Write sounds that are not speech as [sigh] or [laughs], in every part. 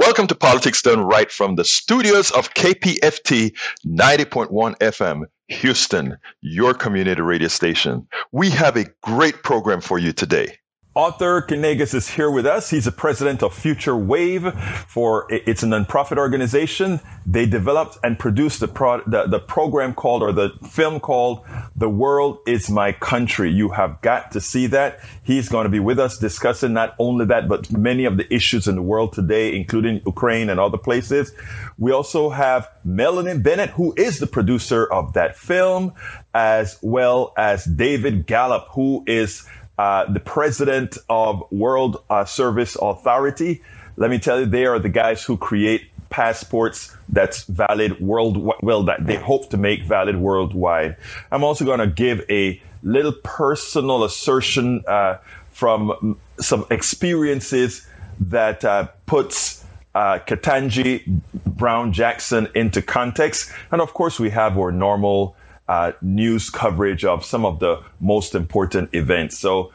Welcome to Politics Done Right from the studios of KPFT 90.1 FM, Houston, your community radio station. We have a great program for you today. Arthur Kanegis is here with us. He's the president of Future Wave for it's a nonprofit organization. They developed and produced the, pro, the, the program called or the film called The World is My Country. You have got to see that. He's going to be with us discussing not only that, but many of the issues in the world today, including Ukraine and other places. We also have Melanie Bennett, who is the producer of that film, as well as David Gallup, who is uh, the president of World uh, Service Authority. Let me tell you, they are the guys who create passports that's valid world well that they hope to make valid worldwide. I'm also going to give a little personal assertion uh, from some experiences that uh, puts uh, Ketanji Brown Jackson into context, and of course we have our normal uh, news coverage of some of the most important events. So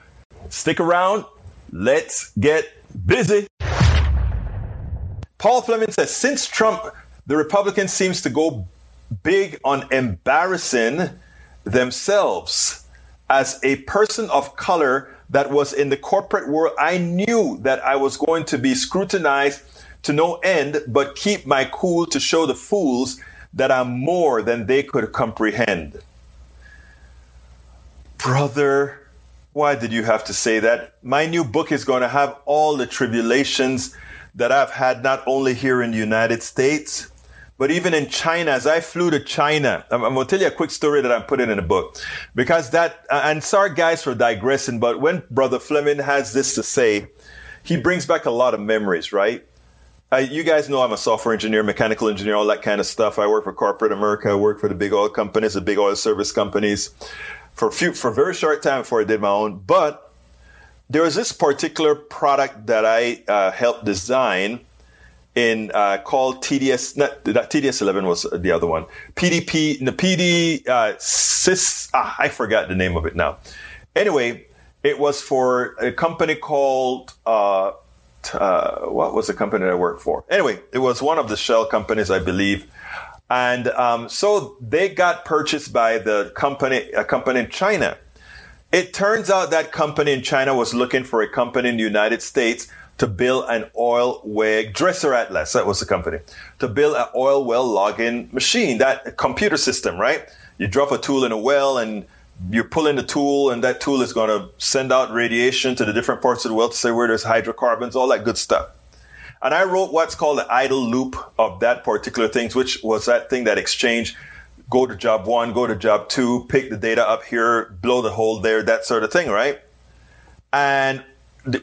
stick around. Let's get busy. Paul Fleming says since Trump, the Republicans seems to go big on embarrassing themselves. As a person of color that was in the corporate world, I knew that I was going to be scrutinized to no end, but keep my cool to show the fools that I'm more than they could comprehend. Brother, why did you have to say that? My new book is going to have all the tribulations that I've had not only here in the United States, but even in China. As I flew to China, I'm, I'm going to tell you a quick story that I'm putting in the book because that, and sorry guys for digressing, but when Brother Fleming has this to say, he brings back a lot of memories, right? Uh, you guys know I'm a software engineer, mechanical engineer, all that kind of stuff. I work for corporate America. I work for the big oil companies, the big oil service companies for a few, for a very short time before I did my own. But there was this particular product that I uh, helped design in uh, called TDS. Not, that TDS11 was the other one. PDP, the PD uh. Ah, I forgot the name of it now. Anyway, it was for a company called uh, uh, what was the company I worked for? Anyway, it was one of the shell companies, I believe. And um, so they got purchased by the company, a company in China. It turns out that company in China was looking for a company in the United States to build an oil well Dresser Atlas. That was the company to build an oil well logging machine, that computer system, right? You drop a tool in a well and you pull in the tool and that tool is going to send out radiation to the different parts of the well to say where there's hydrocarbons, all that good stuff. And I wrote what's called the idle loop of that particular thing, which was that thing that exchange, go to job one, go to job two, pick the data up here, blow the hole there, that sort of thing, right? And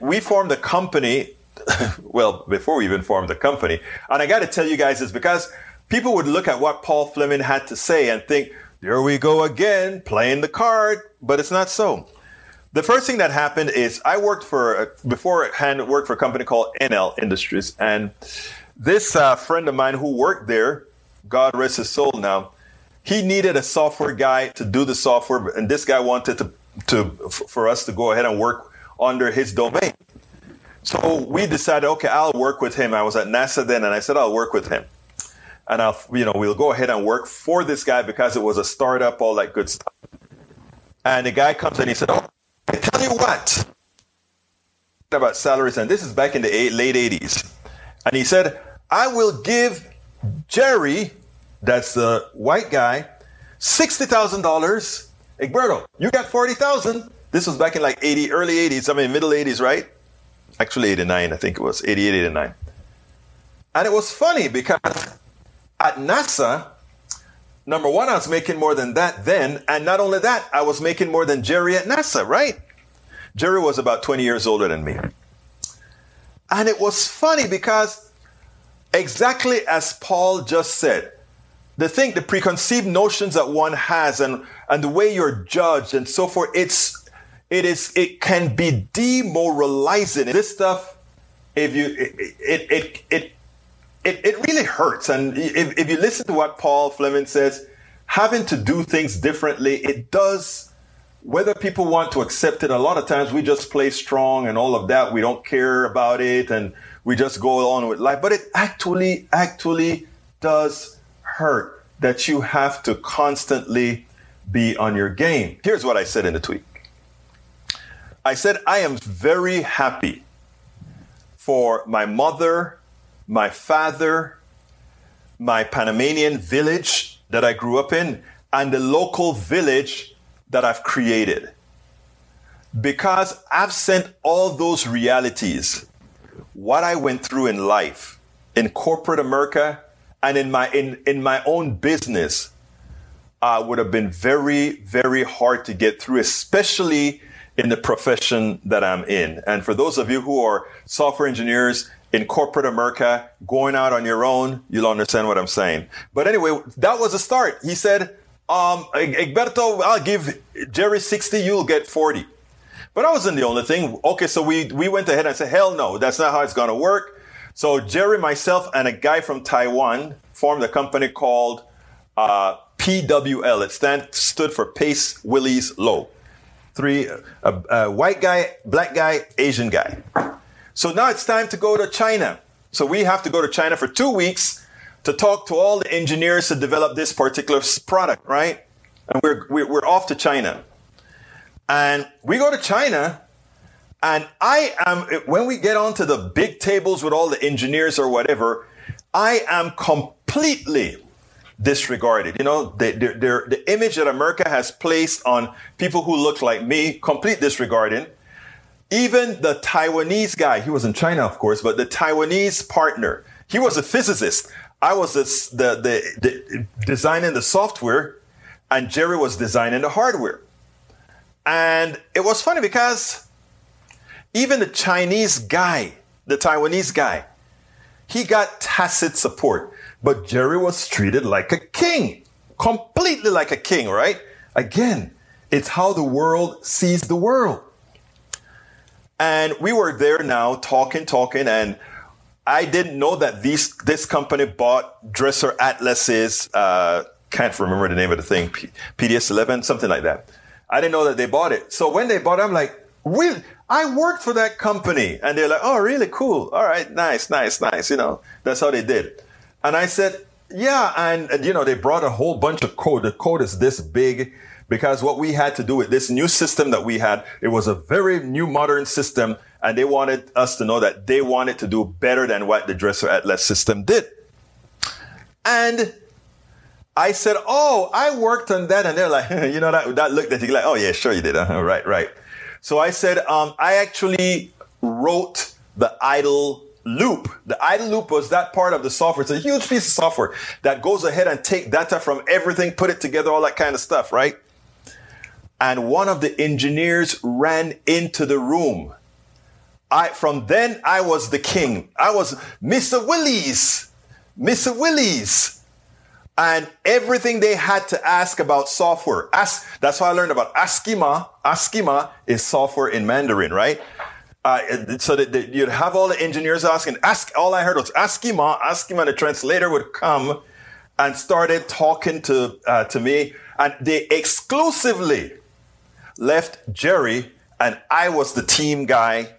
we formed a company. [laughs] well, before we even formed the company. And I got to tell you guys this because people would look at what Paul Fleming had to say and think, there we go again, playing the card, but it's not so. The first thing that happened is I worked for, beforehand, worked for a company called NL Industries. And this uh, friend of mine who worked there, God rest his soul now, he needed a software guy to do the software. And this guy wanted to, to, for us to go ahead and work under his domain. So we decided, okay, I'll work with him. I was at NASA then and I said, I'll work with him and I'll, you know, we'll go ahead and work for this guy because it was a startup, all that good stuff. And the guy comes and he said, "Oh, I tell you what about salaries, and this is back in the eight, late '80s." And he said, "I will give Jerry, that's the white guy, $60,000. Egberto, you got 40,000. This was back in like 80, early 80s, I mean, middle 80s, right? Actually, 89, I think it was 88, 89. And it was funny because at NASA, number one, I was making more than that then. And not only that, I was making more than Jerry at NASA, right? Jerry was about 20 years older than me. And it was funny because exactly as Paul just said, the thing, the preconceived notions that one has and, and the way you're judged and so forth, it's, it is, it can be demoralizing. This stuff, if you, it, it, it, it it, it really hurts. And if, if you listen to what Paul Fleming says, having to do things differently, it does, whether people want to accept it, a lot of times we just play strong and all of that. We don't care about it and we just go on with life. But it actually, actually does hurt that you have to constantly be on your game. Here's what I said in the tweet. I said, I am very happy for my mother my father, my Panamanian village that I grew up in, and the local village that I've created. Because I've sent all those realities, what I went through in life, in corporate America, and in my in, in my own business, uh, would have been very, very hard to get through, especially in the profession that I'm in. And for those of you who are software engineers in corporate America, going out on your own, you'll understand what I'm saying. But anyway, that was a start. He said, um, Egberto, I'll give Jerry 60, you'll get 40. But that wasn't the only thing. Okay, so we, we went ahead and said, hell no, that's not how it's going to work. So Jerry, myself, and a guy from Taiwan formed a company called uh, PWL. It stand, stood for Pace Willie's Low. Three, a, a white guy, black guy, Asian guy. So now it's time to go to China. So we have to go to China for two weeks to talk to all the engineers to develop this particular product, right? And we're, we're off to China. And we go to China, and I am, when we get onto the big tables with all the engineers or whatever, I am completely disregarded. You know, the, the, the, the image that America has placed on people who look like me, complete disregarding. Even the Taiwanese guy, he was in China, of course, but the Taiwanese partner, he was a physicist. I was the, the, the, the designing the software and Jerry was designing the hardware. And it was funny because even the Chinese guy, the Taiwanese guy, he got tacit support, but Jerry was treated like a king, completely like a king, right? Again, it's how the world sees the world. And we were there now talking, talking, and I didn't know that these this company bought Dresser Atlas's uh, can't remember the name of the thing, P- PDS11, something like that. I didn't know that they bought it. So when they bought it, I'm like, really? I worked for that company. And they're like, oh, really? Cool. All right. Nice, nice, nice. You know, that's how they did. And I said, yeah. And, and you know, they brought a whole bunch of code. The code is this big because what we had to do with this new system that we had, it was a very new modern system and they wanted us to know that they wanted to do better than what the Dresser Atlas system did. And I said, Oh, I worked on that. And they're like, [laughs] you know, that, that looked at you like, Oh yeah, sure you did. Uh-huh. Right, right. So I said, um, I actually wrote the idle loop. The idle loop was that part of the software. It's a huge piece of software that goes ahead and take data from everything, put it together, all that kind of stuff, right? And one of the engineers ran into the room. I, from then I was the king. I was Mr. Willis, Mr. Willis. And everything they had to ask about software. Ask, that's how I learned about ASCII-Ma. ASCII-Ma is software in Mandarin, right? Uh, so that, you'd have all the engineers asking, ask, all I heard was Askima, Askima, ASCII-Ma, the translator would come and started talking to, uh, to me. And they exclusively left Jerry, and I was the team guy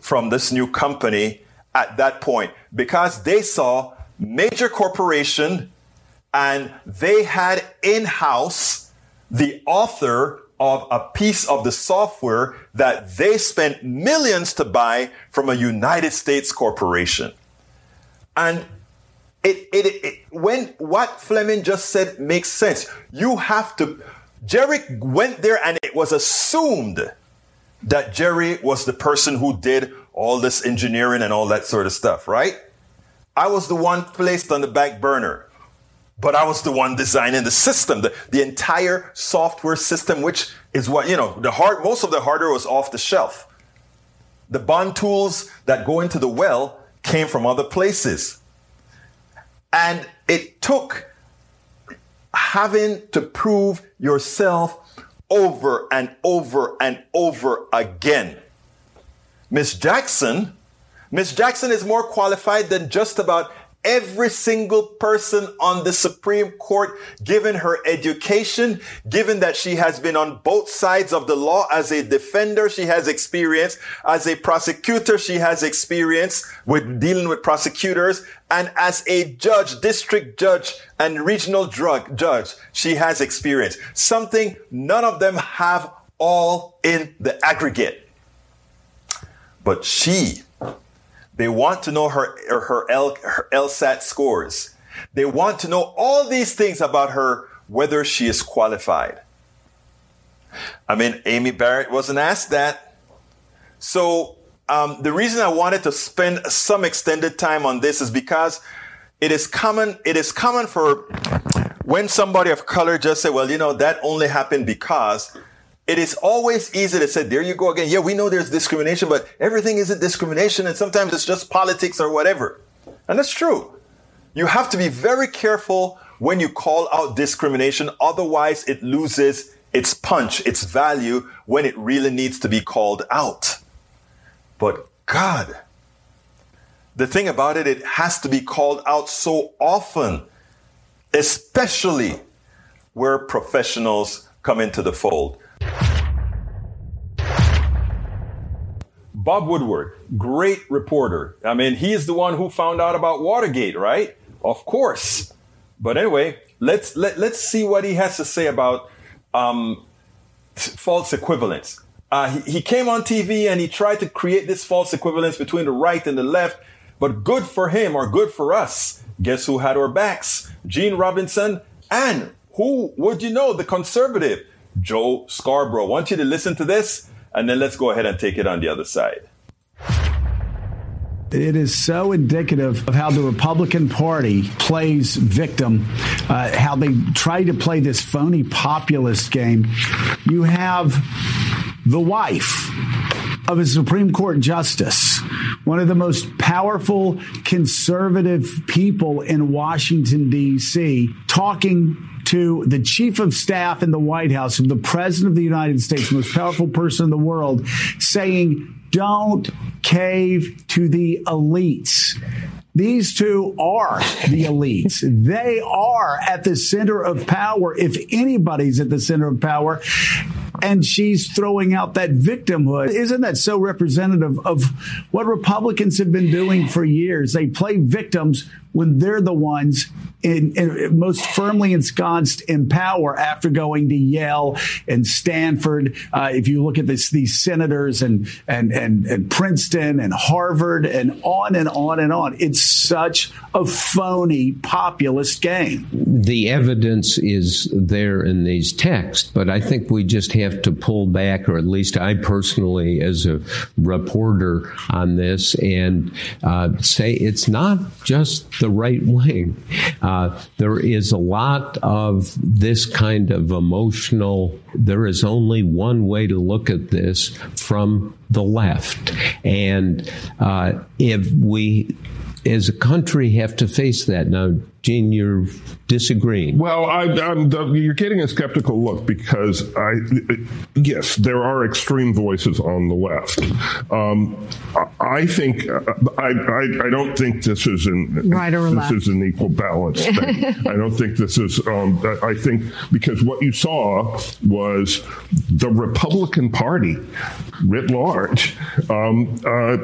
from this new company at that point because they saw major corporation and they had in-house the author of a piece of the software that they spent millions to buy from a United States corporation. And it, it, it, when what Fleming just said makes sense. You have to, Jerry went there and it was assumed that Jerry was the person who did all this engineering and all that sort of stuff, right? I was the one placed on the back burner, but I was the one designing the system, the, the entire software system, which is what, you know, the hard, most of the hardware was off the shelf. The bond tools that go into the well came from other places. And it took having to prove yourself over and over and over again. Miss Jackson, Miss Jackson is more qualified than just about every single person on the Supreme Court, given her education, given that she has been on both sides of the law as a defender, she has experience as a prosecutor, she has experience with dealing with prosecutors, and as a judge, district judge, and regional drug judge, she has experience. Something none of them have all in the aggregate. But she they want to know her, her, L, her LSAT scores. They want to know all these things about her, whether she is qualified. I mean, Amy Barrett wasn't asked that. So, um, the reason I wanted to spend some extended time on this is because it is common, it is common for when somebody of color just say, well, you know, that only happened because it is always easy to say, there you go again. Yeah, we know there's discrimination, but everything isn't discrimination. And sometimes it's just politics or whatever. And that's true. You have to be very careful when you call out discrimination. Otherwise, it loses its punch, its value when it really needs to be called out. But God, the thing about it, it has to be called out so often, especially where professionals come into the fold. Bob Woodward, great reporter. I mean, he is the one who found out about Watergate, right? Of course. But anyway, let's let, let's see what he has to say about um, false equivalence. Uh, he, he came on TV and he tried to create this false equivalence between the right and the left. But good for him or good for us. Guess who had our backs? Gene Robinson and who would you know? The conservative, Joe Scarborough. I want you to listen to this and then let's go ahead and take it on the other side. It is so indicative of how the Republican Party plays victim, uh, how they try to play this phony populist game. You have the wife of a Supreme Court justice, one of the most powerful conservative people in Washington, D.C., talking to the chief of staff in the White House of the president of the United States, most powerful person in the world, saying, don't cave to the elites. These two are the elites. They are at the center of power. If anybody's at the center of power, and she's throwing out that victimhood. Isn't that so representative of what Republicans have been doing for years? They play victims when they're the ones in, in, most firmly ensconced in power after going to Yale and Stanford. Uh, if you look at this, these senators and, and, and, and Princeton and Harvard and on and on and on, it's such a phony populist game. The evidence is there in these texts, but I think we just have to pull back, or at least I personally, as a reporter on this, and uh, say it's not just the right wing. Uh, there is a lot of this kind of emotional, there is only one way to look at this from the left. And uh, if we, as a country, have to face that. Now, Gene, you're disagreeing. Well, I, the, you're getting a skeptical look because I, yes, there are extreme voices on the left. Um, I think I, I, I, don't think this is an right or this left. is an equal balance thing. [laughs] I don't think this is. Um, I think because what you saw was the Republican Party writ large. Um, uh,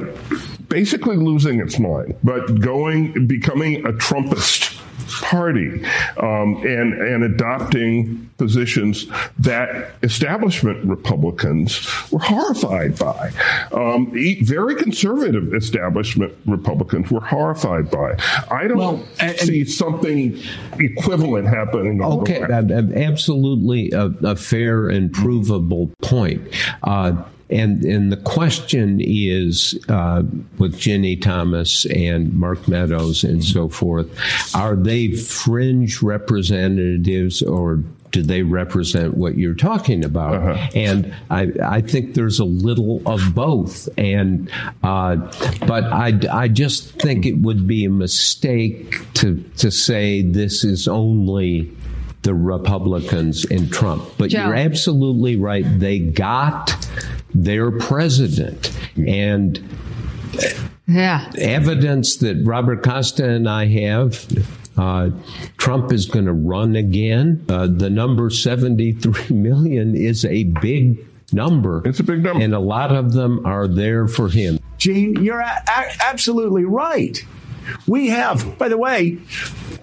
basically losing its mind, but going, becoming a Trumpist party um, and, and adopting positions that establishment Republicans were horrified by. Um, very conservative establishment Republicans were horrified by. I don't well, and, see something equivalent happening. okay, absolutely a, a, fair and provable point. Uh, and and the question is uh, with Ginni Thomas and Mark Meadows and so forth, are they fringe representatives or do they represent what you're talking about? Uh-huh. And I, I think there's a little of both. And uh, but I, I just think it would be a mistake to to say this is only the Republicans and Trump. But Joe. you're absolutely right. They got their president. And yeah. evidence that Robert Costa and I have uh, Trump is going to run again. Uh, the number 73 [laughs] million is a big number. It's a big number. And a lot of them are there for him. Gene, you're a- a- absolutely right. We have, by the way,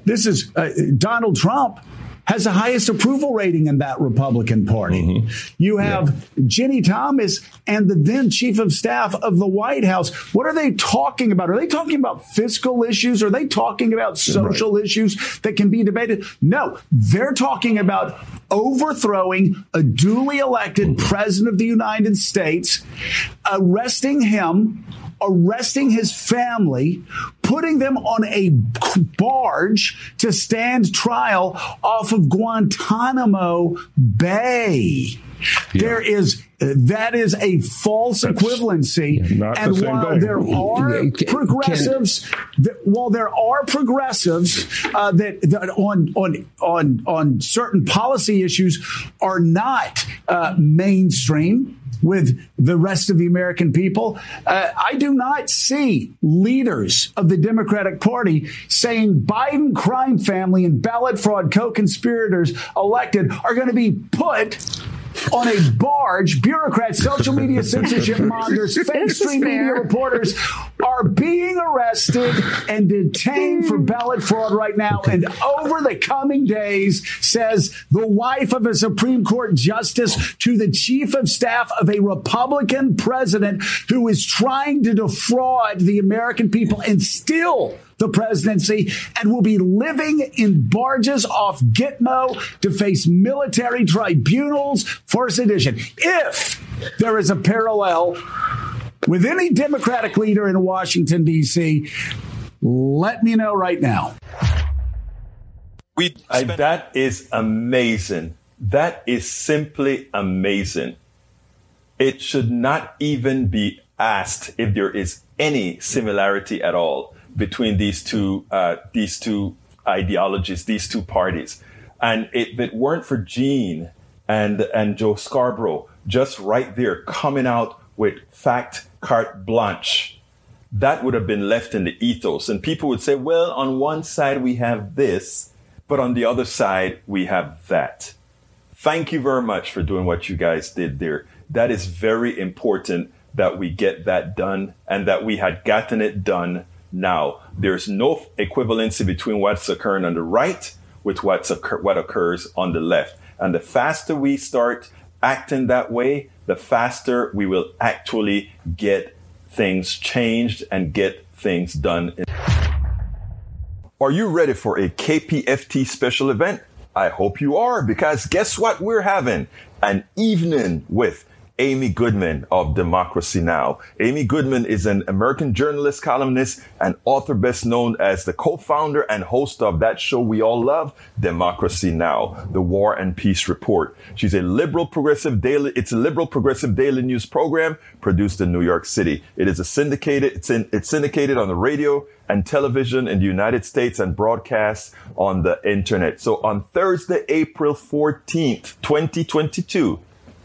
this is uh, Donald Trump has the highest approval rating in that Republican Party. Mm-hmm. You have yeah. Ginni Thomas and the then chief of staff of the White House. What are they talking about? Are they talking about fiscal issues? Are they talking about social right. issues that can be debated? No, they're talking about overthrowing a duly elected mm-hmm. president of the United States, arresting him arresting his family, putting them on a barge to stand trial off of Guantanamo Bay. Yeah. There is that is a false That's equivalency. and the while there are progressives, that, while there are progressives uh, that, that, on on on on certain policy issues are not uh, mainstream with the rest of the American people. Uh, I do not see leaders of the Democratic Party saying Biden crime family and ballot fraud co-conspirators elected are going to be put on a barge. Bureaucrats, social media [laughs] censorship mongers, fake stream media reporters are being arrested and detained for ballot fraud right now. And over the coming days, says the wife of a Supreme Court justice to the chief of staff of a Republican president who is trying to defraud the American people and still the presidency and will be living in barges off Gitmo to face military tribunals for sedition. If there is a parallel with any Democratic leader in Washington, D.C., let me know right now. We I, that is amazing. That is simply amazing. It should not even be asked if there is any similarity at all between these two uh, these two ideologies, these two parties. And if it weren't for Gene and and Joe Scarborough just right there coming out with fact carte blanche, that would have been left in the ethos. And people would say, well, on one side we have this, but on the other side we have that. Thank you very much for doing what you guys did there. That is very important that we get that done and that we had gotten it done now, there's no equivalency between what's occurring on the right with what's occur- what occurs on the left. And the faster we start acting that way, the faster we will actually get things changed and get things done. Are you ready for a KPFT special event? I hope you are because guess what we're having? An evening with Amy Goodman of Democracy Now! Amy Goodman is an American journalist, columnist, and author best known as the co-founder and host of that show we all love, Democracy Now! The War and Peace Report. She's a liberal progressive daily, it's a liberal progressive daily news program produced in New York City. It is a syndicated, it's, in, it's syndicated on the radio and television in the United States and broadcast on the internet. So on Thursday, April 14th, 2022,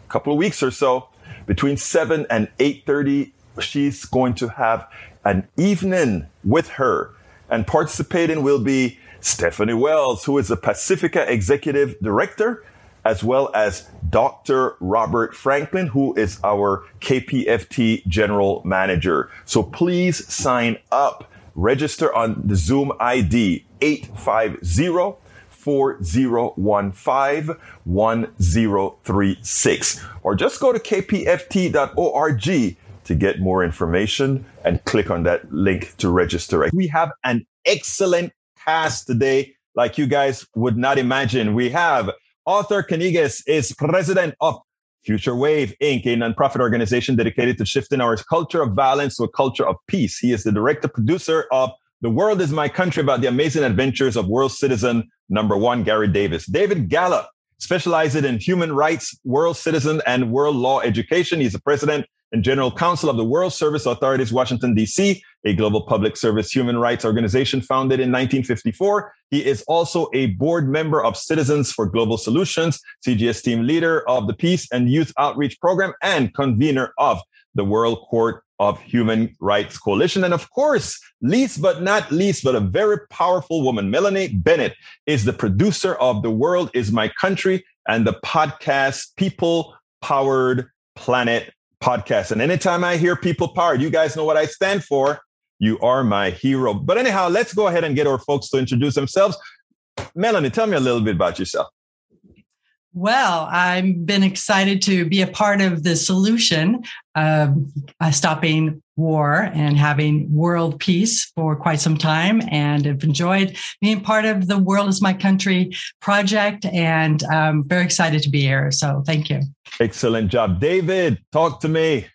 couple of weeks or so, between 7 and 8.30, she's going to have an evening with her. And participating will be Stephanie Wells, who is the Pacifica Executive Director, as well as Dr. Robert Franklin, who is our KPFT General Manager. So please sign up register on the Zoom ID 850 4015 1036. Or just go to kpft.org to get more information and click on that link to register. We have an excellent cast today, like you guys would not imagine. We have Arthur Kanegis is president of Future Wave Inc., a nonprofit organization dedicated to shifting our culture of violence to a culture of peace. He is the director producer of The World is My Country about the amazing adventures of world citizen number one, Garry Davis. David Gallup specializes in human rights, world citizen, and world law education. He's the president and general counsel of the World Service Authorities, Washington, D.C., a global public service human rights organization founded in 1954. He is also a board member of Citizens for Global Solutions, CGS team leader of the Peace and Youth Outreach Program, and convener of the World Court of Human Rights Coalition. And of course, least but not least, but a very powerful woman, Melanie Bennett is the producer of The World is My Country and the podcast People Powered Planet podcast. And anytime I hear people powered, you guys know what I stand for. You are my hero. But anyhow, let's go ahead and get our folks to introduce themselves. Melanie, tell me a little bit about yourself. Well, I've been excited to be a part of the solution of uh, stopping war and having world peace for quite some time and have enjoyed being part of the World is My Country project and I'm very excited to be here. So thank you. Excellent job. David, talk to me.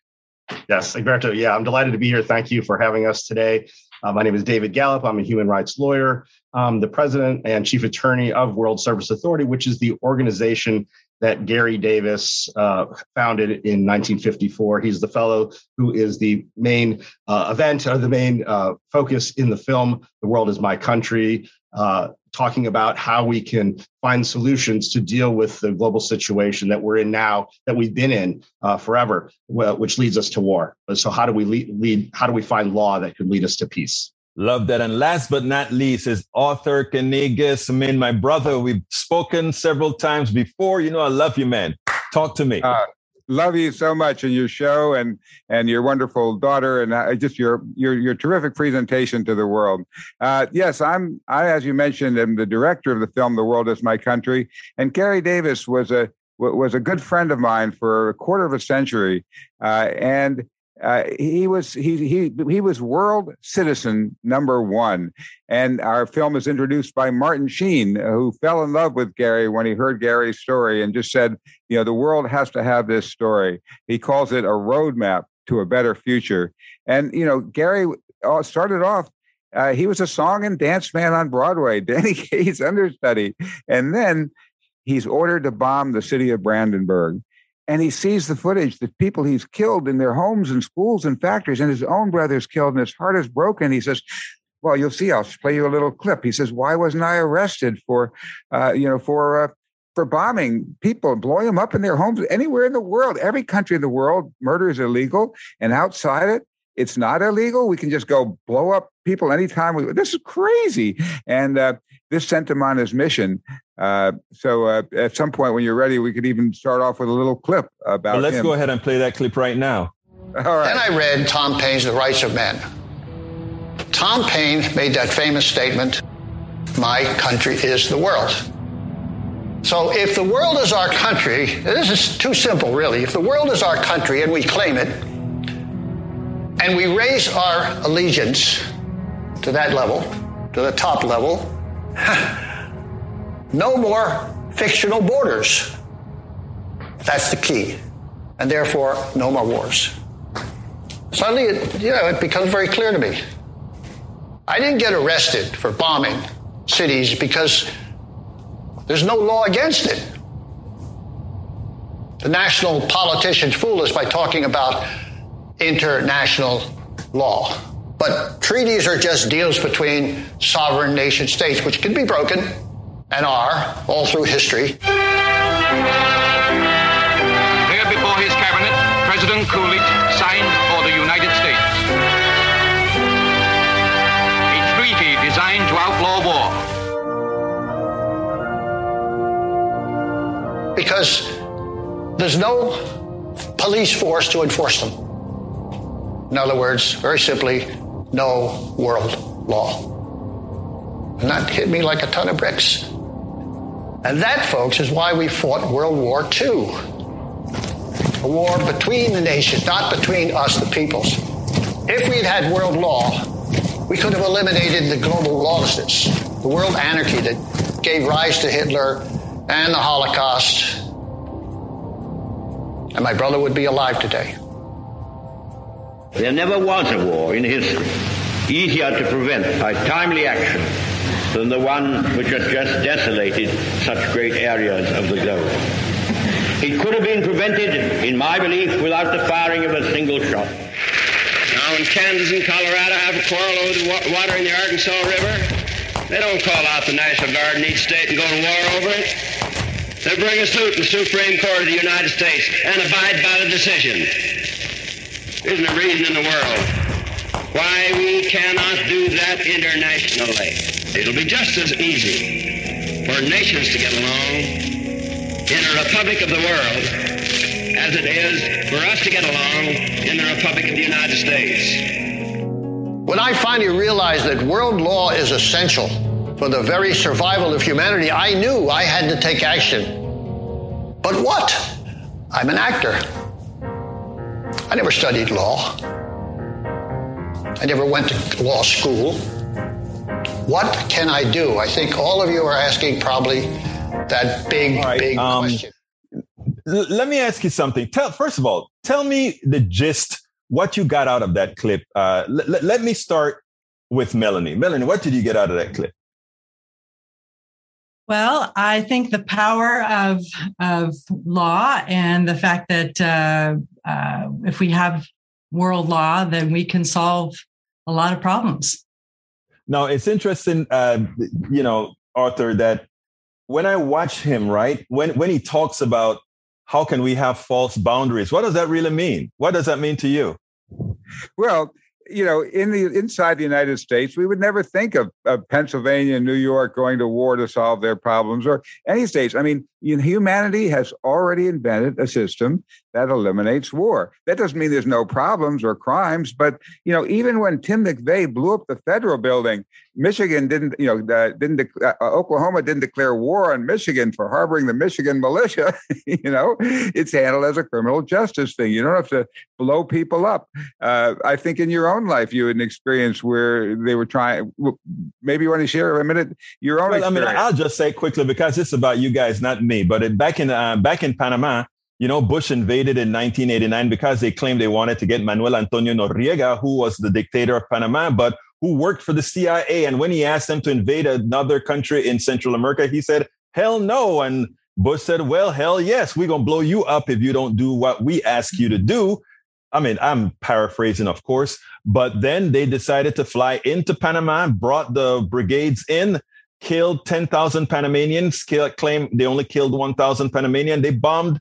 Yes, Egberto. Yeah, I'm delighted to be here. Thank you for having us today. Uh, my name is David Gallup. I'm a human rights lawyer, I'm the president and chief attorney of World Service Authority, which is the organization that Garry Davis uh, founded in 1954. He's the fellow who is the main uh, event or the main uh, focus in the film, The World is My Country, uh, talking about how we can find solutions to deal with the global situation that we're in now, that we've been in uh, forever, which leads us to war. So, how do we lead, lead? How do we find law that could lead us to peace? Love that. And last but not least is Arthur Kanegis. I mean, my brother, we've spoken several times before. You know, I love you, man. Talk to me. Uh, love you so much and your show and and your wonderful daughter and uh, just your your your terrific presentation to the world. Uh, yes, I'm I as you mentioned am the director of the film The World Is My Country, and Garry Davis was a was a good friend of mine for a quarter of a century, uh, and uh, he was he he he was world citizen number one, and our film is introduced by Martin Sheen, who fell in love with Garry when he heard Garry's story and just said, you know, the world has to have this story. He calls it a roadmap to a better future, and you know, Garry uh, started off. Uh, he was a song and dance man on Broadway, [laughs] Danny Kaye's understudy, and then he's ordered to bomb the city of Brandenburg and he sees the footage, the people he's killed in their homes and schools and factories, and his own brother's killed, and his heart is broken. He says, "Well, you'll see. I'll play you a little clip." He says, "Why wasn't I arrested for, uh, you know, for uh, for bombing people, blowing them up in their homes anywhere in the world? Every country in the world, murder is illegal, and outside it, it's not illegal. We can just go blow up people anytime we. This is crazy, and uh, this sent him on his mission. Uh, so uh, at some point, when you're ready, we could even start off with a little clip about. Well, let's him. go ahead and play that clip right now. All right. Then I read Tom Paine's The Rights of Men. Tom Paine made that famous statement My country is the world. So if the world is our country, this is too simple, really. If the world is our country and we claim it, and we raise our allegiance to that level, to the top level, [laughs] no more fictional borders. That's the key. And therefore, no more wars. Suddenly, it, you know, it becomes very clear to me. I didn't get arrested for bombing cities because there's no law against it. The national politicians fool us by talking about international law. But treaties are just deals between sovereign nation states, which can be broken and are all through history. There before his cabinet, President Coolidge signed for the United States a treaty designed to outlaw war. Because there's no police force to enforce them. In other words, very simply, no world law. And that hit me like a ton of bricks. And that, folks, is why we fought World War II. A war between the nations, not between us, the peoples. If we'd had world law, we could have eliminated the global lawlessness, the world anarchy that gave rise to Hitler and the Holocaust. And my brother would be alive today. There never was a war in history easier to prevent by timely action than the one which has just desolated such great areas of the globe. It could have been prevented, in my belief, without the firing of a single shot. Now, when Kansas and Colorado have a quarrel over the water in the Arkansas River, they don't call out the National Guard in each state and go to war over it. They bring a suit in the Supreme Court of the United States and abide by the decision. Isn't a reason in the world why we cannot do that internationally. It'll be just as easy for nations to get along in a republic of the world as it is for us to get along in the Republic of the United States. When I finally realized that world law is essential for the very survival of humanity, I knew I had to take action. But what? I'm an actor. I never studied law. I never went to law school. What can I do? I think all of you are asking probably that big, right, big um, question. L- let me ask you something. Tell first of all, tell me the gist, what you got out of that clip. Uh, l- l- let me start with Melanie. Melanie, what did you get out of that clip? Well, I think the power of of law and the fact that uh, uh, if we have world law, then we can solve a lot of problems. Now, it's interesting, uh, you know, Arthur, that when I watch him, right, when when he talks about how can we have false boundaries, what does that really mean? What does that mean to you? Well, you know, in the inside the United States, we would never think of, of Pennsylvania and New York going to war to solve their problems or any states. I mean, humanity has already invented a system that eliminates war. That doesn't mean there's no problems or crimes, but you know, even when Tim McVeigh blew up the federal building, Michigan didn't, you know, uh, didn't de- uh, Oklahoma didn't declare war on Michigan for harboring the Michigan militia. [laughs] you know, it's handled as a criminal justice thing. You don't have to blow people up. Uh, I think in your own life you had an experience where they were trying. Maybe you want to share a minute your own. Well, experience. I mean, I'll just say quickly because it's about you guys, not me. But back in uh, back in Panama, you know, Bush invaded in 1989 because they claimed they wanted to get Manuel Antonio Noriega, who was the dictator of Panama, but who worked for the CIA. And when he asked them to invade another country in Central America, he said, hell no. And Bush said, well, hell yes, we're to blow you up if you don't do what we ask you to do. I mean, I'm paraphrasing, of course, but then they decided to fly into Panama, brought the brigades in, killed 10,000 Panamanians, kill, claim they only killed 1,000 Panamanian. They bombed,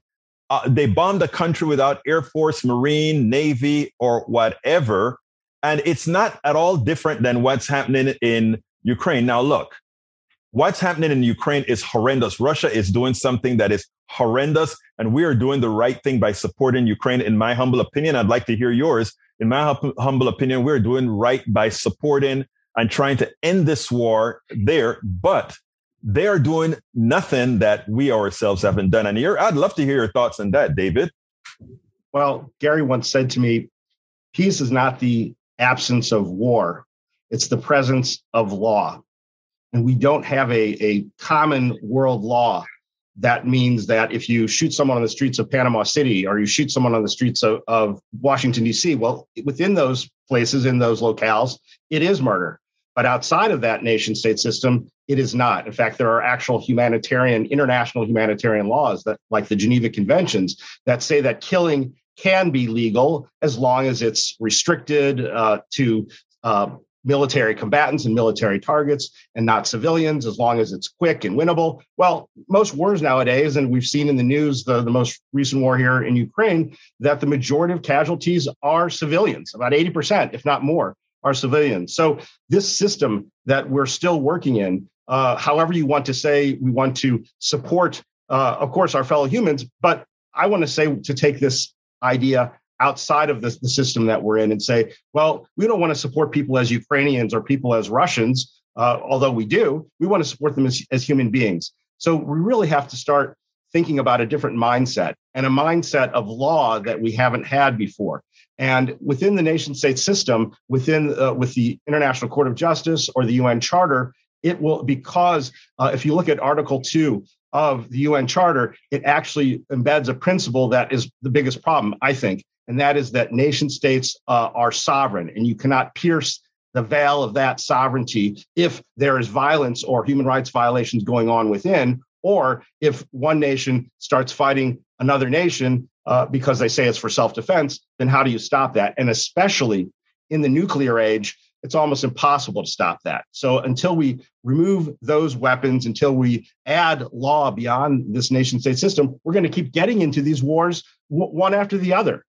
uh, they bombed a country without Air Force, Marine, Navy, or whatever. And it's not at all different than what's happening in Ukraine. Now, look, what's happening in Ukraine is horrendous. Russia is doing something that is horrendous, and we are doing the right thing by supporting Ukraine. In my humble opinion, I'd like to hear yours. In my hum- humble opinion, we're doing right by supporting and trying to end this war there, but they are doing nothing that we ourselves haven't done. And here, I'd love to hear your thoughts on that, David. Well, Garry once said to me, peace is not the absence of war, it's the presence of law. And we don't have a, a common world law. That means that if you shoot someone on the streets of Panama City or you shoot someone on the streets of, of Washington, D.C., well, within those places, in those locales, it is murder. But outside of that nation state system, it is not. In fact, there are actual humanitarian, international humanitarian laws that, like the Geneva Conventions, that say that killing can be legal as long as it's restricted uh, to uh, military combatants and military targets and not civilians, as long as it's quick and winnable. Well, most wars nowadays, and we've seen in the news the, the most recent war here in Ukraine, that the majority of casualties are civilians, about 80%, if not more are civilians. So this system that we're still working in, uh, however you want to say, we want to support, uh, of course, our fellow humans. But I want to say to take this idea outside of the, the system that we're in and say, well, we don't want to support people as Ukrainians or people as Russians, uh, although we do. We want to support them as, as human beings. So we really have to start thinking about a different mindset and a mindset of law that we haven't had before. And within the nation state system, within uh, with the International Court of Justice or the UN Charter, it will because uh, if you look at Article Two of the UN Charter, it actually embeds a principle that is the biggest problem, I think, and that is that nation states uh, are sovereign, and you cannot pierce the veil of that sovereignty if there is violence or human rights violations going on within, or if one nation starts fighting another nation uh, because they say it's for self defense, then how do you stop that? And especially in the nuclear age, it's almost impossible to stop that. So until we remove those weapons, until we add law beyond this nation state system, we're going to keep getting into these wars w- one after the other.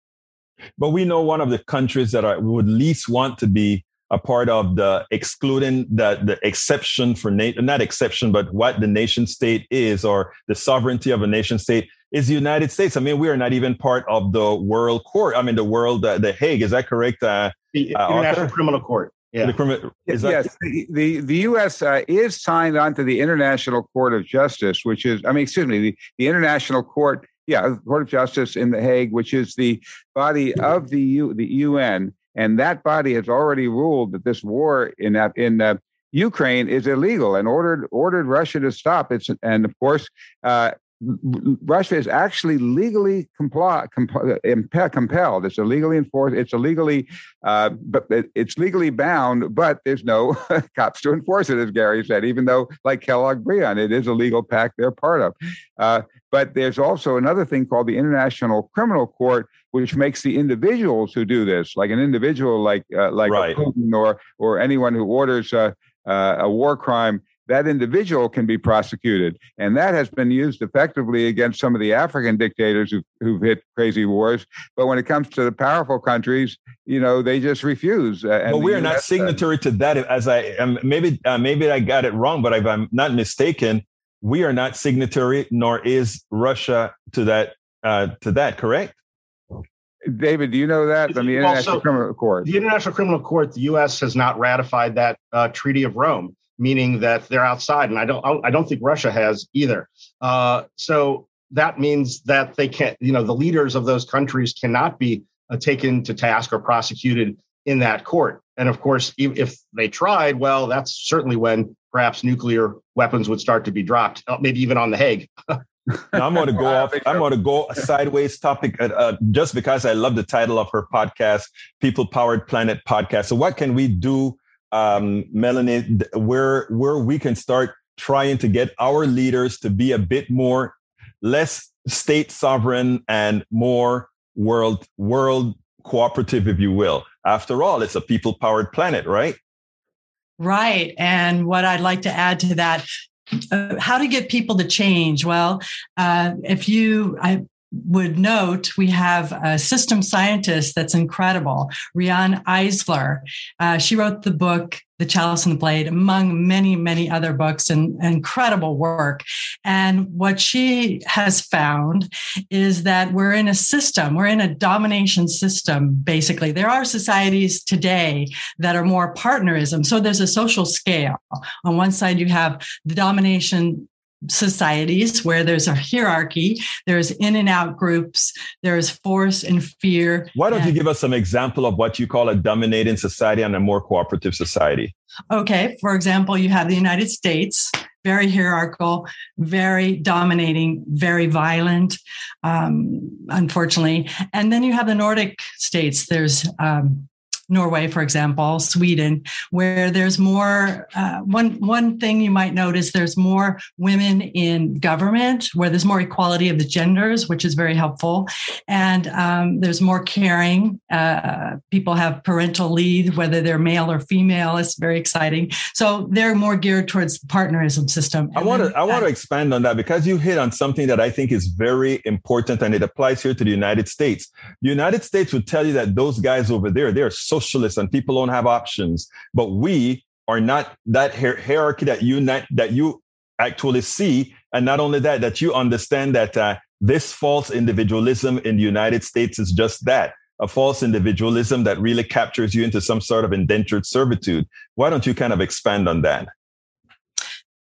But we know one of the countries that are, would least want to be a part of the excluding the, the exception for NATO, not exception, but what the nation state is or the sovereignty of a nation state is the United States. I mean, we are not even part of the world court. I mean, the world, uh, the Hague, is that correct? Uh, the uh, International Criminal Court. Yeah. The, yes, that- the, the, the U.S. Uh, is signed on to the International Court of Justice, which is, I mean, excuse me, the, the International Court, yeah, Court of Justice in The Hague, which is the body of the U, the UN, and that body has already ruled that this war in in uh, Ukraine is illegal and ordered ordered Russia to stop. It's and of course uh, Russia is actually legally comply, compelled. It's illegally enforced. It's illegally, uh, but it's legally bound. But there's no [laughs] cops to enforce it, as Garry said. Even though, like Kellogg Briand, it is a legal pact they're part of. Uh, but there's also another thing called the International Criminal Court, which makes the individuals who do this, like an individual, like uh, like right. Putin or or anyone who orders uh, a war crime that individual can be prosecuted. And that has been used effectively against some of the African dictators who've, who've hit crazy wars. But when it comes to the powerful countries, you know, they just refuse. Uh, well, we are not signatory to that. As I um, maybe uh, maybe I got it wrong, but if I'm not mistaken, we are not signatory, nor is Russia to that. Uh, to that, correct? David, do you know that from the International Criminal Court? The International Criminal Court, the U.S. has not ratified that uh, Treaty of Rome meaning that they're outside, and I don't I don't think Russia has either. Uh, so that means that they can't, you know, the leaders of those countries cannot be uh, taken to task or prosecuted in that court. And of course, if they tried, well, that's certainly when perhaps nuclear weapons would start to be dropped, uh, maybe even on the Hague. [laughs] now I'm going to go off. I'm going to go a sideways topic uh, uh, just because I love the title of her podcast, People Powered Planet Podcast. So, what can we do um, Melanie, where where we can start trying to get our leaders to be a bit more less state sovereign and more world world cooperative, if you will. After all, it's a people powered planet, right? Right. And what I'd like to add to that uh, how to get people to change well uh, if you I, would note we have a system scientist that's incredible, Riane Eisler. Uh, she wrote the book The Chalice and the Blade, among many, many other books and, and incredible work. And what she has found is that we're in a system, we're in a domination system, basically. There are societies today that are more partnerism. So there's a social scale. On one side, you have the domination societies where there's a hierarchy, there's in and out groups, there's force and fear. Why don't and, you give us some example of what you call a dominating society and a more cooperative society? Okay, for example, you have the United States, very hierarchical, very dominating, very violent, um, unfortunately. And then you have the Nordic states. There's um, Norway, for example, Sweden, where there's more. Uh, one one thing you might notice there's more women in government, where there's more equality of the genders, which is very helpful, and um, there's more caring. Uh, people have parental leave, whether they're male or female. It's very exciting. So they're more geared towards the partnerism system. I want to I want to expand on that because you hit on something that I think is very important, and it applies here to the United States. The United States would tell you that those guys over there, they're socialists and people don't have options. But we are not that hierarchy that you not, that you actually see, and not only that, that you understand that uh, this false individualism in the United States is just that a false individualism that really captures you into some sort of indentured servitude. Why don't you kind of expand on that?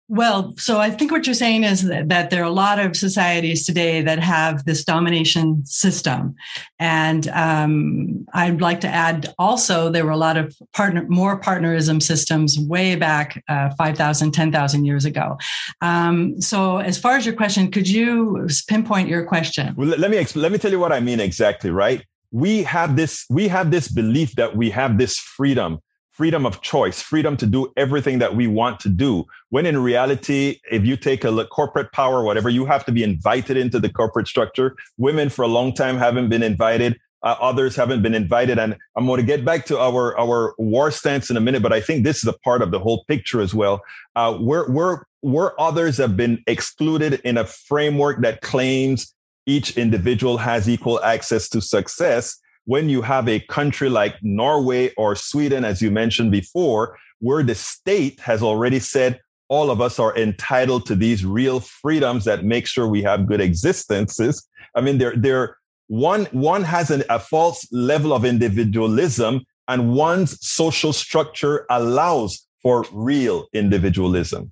Well, so I think what you're saying is that, that, there are a lot of societies today that have this domination system. And um, I'd like to add also, there were a lot of partner, more partnerism systems way back uh, 5,000, 10,000 years ago. Um, so as far as your question, could you pinpoint your question? Well, let me, let me tell you what I mean exactly, right? We have this, we have this belief that we have this freedom freedom of choice, freedom to do everything that we want to do. When in reality, if you take a look, corporate power, whatever, you have to be invited into the corporate structure. Women for a long time haven't been invited. Uh, others haven't been invited. And I'm going to get back to our, our war stance in a minute, but I think this is a part of the whole picture as well. Uh, where, where, where others have been excluded in a framework that claims each individual has equal access to success, when you have a country like Norway or Sweden, as you mentioned before, where the state has already said all of us are entitled to these real freedoms that make sure we have good existences. I mean, there, there, one, one has an, a false level of individualism and one's social structure allows for real individualism.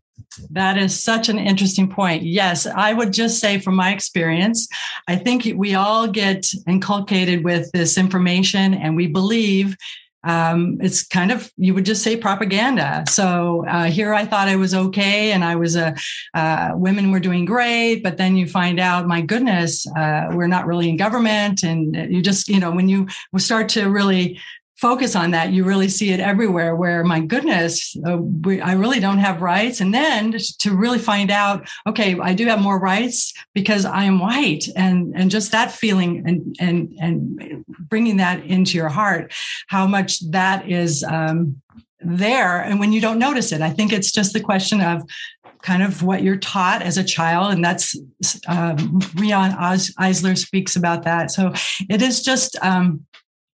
That is such an interesting point. Yes, I would just say from my experience, I think we all get inculcated with this information and we believe um, it's kind of you would just say propaganda. So uh, here I thought I was okay, and I was a uh, women were doing great, but then you find out, my goodness, uh, we're not really in government, and you just you know when you start to really focus on that, you really see it everywhere. Where my goodness, uh, we, I really don't have rights, and then to really find out, okay, I do have more rights because I am white, and and just that feeling and and and bringing that into your heart, how much that is um, there, and when you don't notice it, I think it's just the question of kind of what you're taught as a child. And that's um, Riane Eisler speaks about that. So it is just um,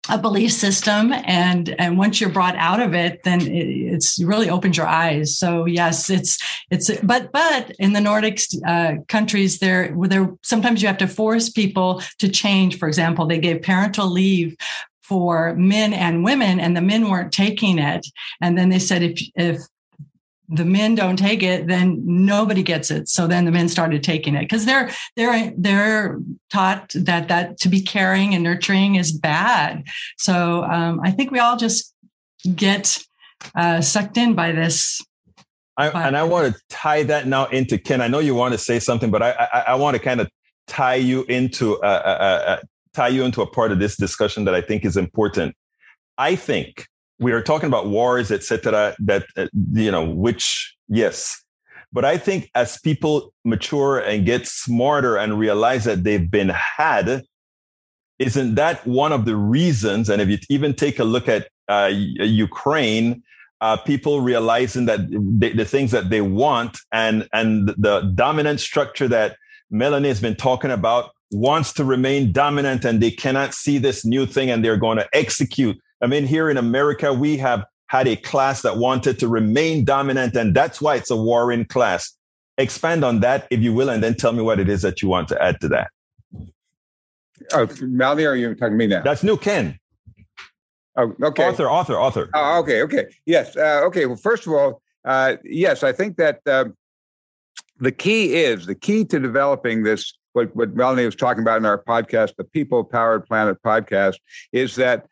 a belief system and and once you're brought out of it then it, it's really opens your eyes. So yes it's it's but but in the nordic uh, countries there there sometimes you have to force people to change. For example they gave parental leave for men and women and the men weren't taking it. And then they said if if the men don't take it, then nobody gets it. So then the men started taking it because they're they're they're taught that that to be caring and nurturing is bad. So um, I think we all just get uh, sucked in by this. I, and I want to tie that now into Ken. I know you want to say something, but I I, I want to kind of tie you into a, uh, uh, tie you into a part of this discussion that I think is important. I think we are talking about wars, etc. That uh, you know, which yes, but I think as people mature and get smarter and realize that they've been had, isn't that one of the reasons? And if you even take a look at uh, Ukraine, uh, people realizing that they, the things that they want and and the dominant structure that Melanie has been talking about wants to remain dominant, and they cannot see this new thing, and they're going to execute I mean, here in America, we have had a class that wanted to remain dominant, and that's why it's a warring class. Expand on that, if you will, and then tell me what it is that you want to add to that. Oh, Melanie, are you talking to me now? That's new Ken. Oh, okay. Author, author, author. Oh, okay, okay. Yes. Uh, okay. Well, first of all, uh, yes, I think that uh, the key is the key to developing this. What, what Melanie was talking about in our podcast, the People Powered Planet podcast, is that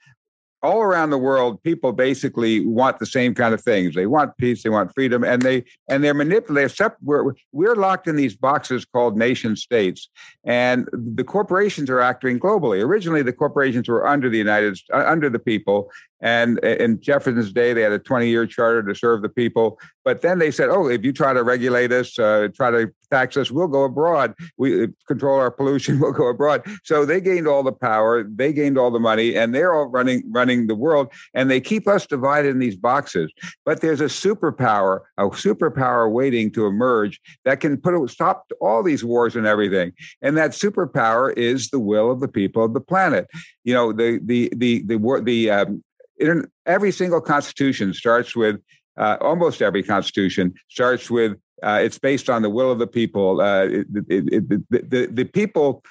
all around the world, people basically want the same kind of things. They want peace, they want freedom, and they and they're manipulated. Except we're we're locked in these boxes called nation states, and the corporations are acting globally. Originally, the corporations were under the United uh, under the people, and in Jefferson's day, they had a 20 year charter to serve the people. But then they said, oh, if you try to regulate us, uh, try to tax us, we'll go abroad. We uh, control our pollution, [laughs] we'll go abroad. So they gained all the power, they gained all the money, and they're all running running the world. And they keep us divided in these boxes. But there's a superpower, a superpower waiting to emerge that can put a stop to all these wars and everything. And that superpower is the will of the people of the planet. You know, the the the the the um, every single constitution starts with uh, almost every constitution starts with Uh, it's based on the will of the people. Uh, it, it, it, the, the, the people,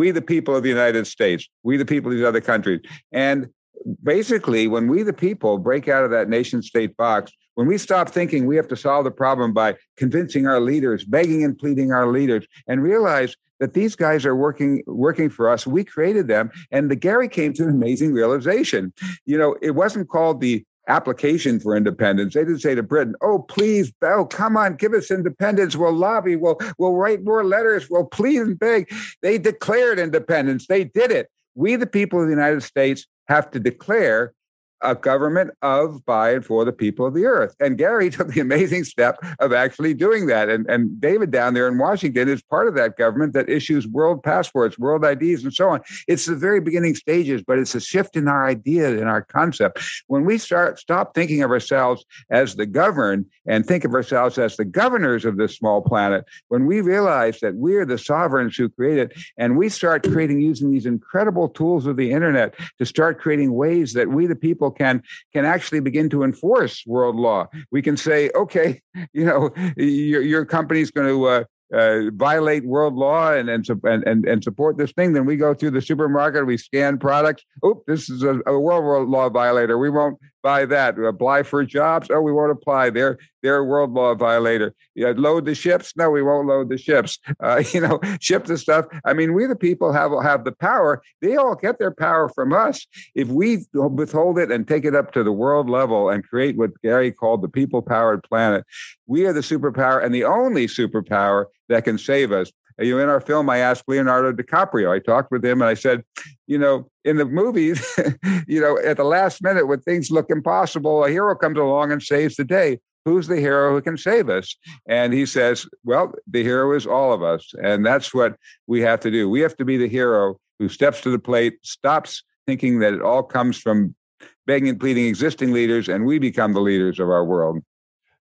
we the people of the United States, we the people of these other countries. And basically, when we the people break out of that nation state box, when we stop thinking we have to solve the problem by convincing our leaders, begging and pleading our leaders, and realize that these guys are working working for us, we created them. And the Garry came to an amazing realization. You know, it wasn't called the application for independence. They didn't say to Britain, "Oh, please, oh, come on, give us independence. We'll lobby. We'll we'll write more letters. We'll plead and beg." They declared independence. They did it. We, the people of the United States, have to declare a government of, by, and for the people of the earth. And Garry [laughs] took the amazing step of actually doing that. And, and David down there in Washington is part of that government that issues world passports, world IDs, and so on. It's the very beginning stages, but it's a shift in our idea, in our concept. When we start stop thinking of ourselves as the governed and think of ourselves as the governors of this small planet, when we realize that we're the sovereigns who create it, and we start creating using these incredible tools of the internet to start creating ways that we, the people, people can can actually begin to enforce world law. We can say, okay, [laughs] you know, your, your company's going to uh, uh, violate world law and, and and and support this thing, then we go through the supermarket, we scan products. Oop, this is a, a world law violator. We won't buy that. Apply for jobs? Oh, we won't apply. They're they're a world law violator. You load the ships? No, we won't load the ships. [laughs] Uh, you know, ship the stuff. I mean, we the people have have the power. They all get their power from us. If we withhold it and take it up to the world level and create what Garry called the people powered planet, we are the superpower and the only superpower that can save us. You know, in our film, I asked Leonardo DiCaprio. I talked with him and I said, you know, in the movies, [laughs] you know, at the last minute when things look impossible, a hero comes along and saves the day. Who's the hero who can save us? And he says, well, the hero is all of us. And that's what we have to do. We have to be the hero who steps to the plate, stops thinking that it all comes from begging and pleading existing leaders, and we become the leaders of our world.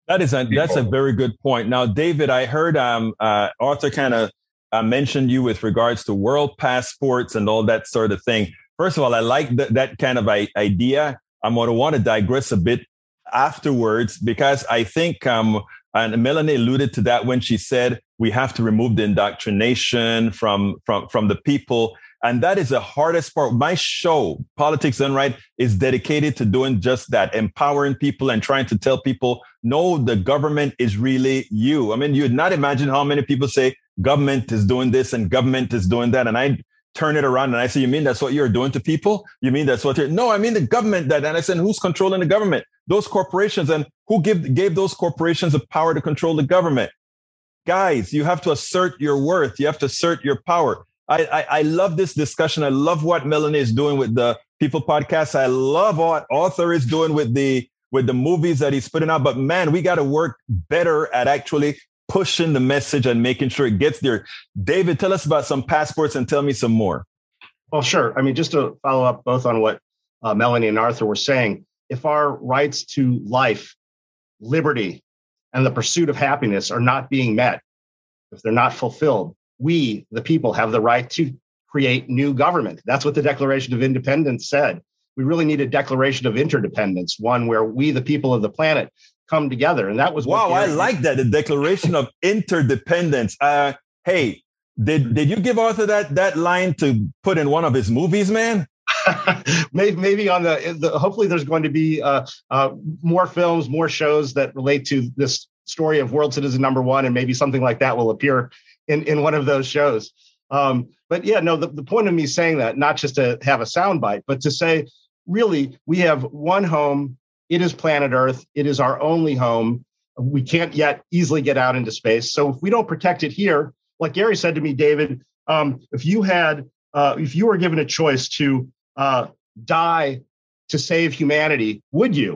That is a, that's a very good point. Now, David, I heard um, uh, Arthur kind of uh, mentioned you with regards to world passports and all that sort of thing. First of all, I like th- that kind of idea. I'm going to want to digress a bit afterwards because I think, um, and Melanie alluded to that when she said we have to remove the indoctrination from from from the people, and that is the hardest part. My show, Politics Done Right, is dedicated to doing just that, empowering people and trying to tell people, no, the government is really you. I mean, you'd not imagine how many people say government is doing this and government is doing that, and I turn it around and I say, you mean that's what you're doing to people? You mean that's what you're, no, I mean the government that, and I said, who's controlling the government? Those corporations and who give, gave those corporations the power to control the government? Guys, you have to assert your worth. You have to assert your power. I, I, I love this discussion. I love what Melanie is doing with the People podcast. I love what Arthur is doing with the with the movies that he's putting out. But man, we got to work better at actually pushing the message and making sure it gets there. David, tell us about some passports and tell me some more. Well, sure. I mean, just to follow up both on what uh, Melanie and Arthur were saying, if our rights to life, liberty, and the pursuit of happiness are not being met, if they're not fulfilled, we, the people, have the right to create new government. That's what the Declaration of Independence said. We really need a declaration of interdependence, one where we, the people of the planet, come together. And that was wow. I like that the Declaration of Interdependence. Uh, hey, did did you give Arthur that that line to put in one of his movies, man? [laughs] maybe, maybe on the, the, hopefully there's going to be uh, uh, more films, more shows that relate to this story of world citizen number one, and maybe something like that will appear in in one of those shows. Um, but yeah, no, the, the point of me saying that, not just to have a soundbite, but to say, really, we have one home it is planet Earth. It is our only home. We can't yet easily get out into space. So if we don't protect it here, like Garry said to me, David, um, if you had, uh, if you were given a choice to uh, die to save humanity, would you?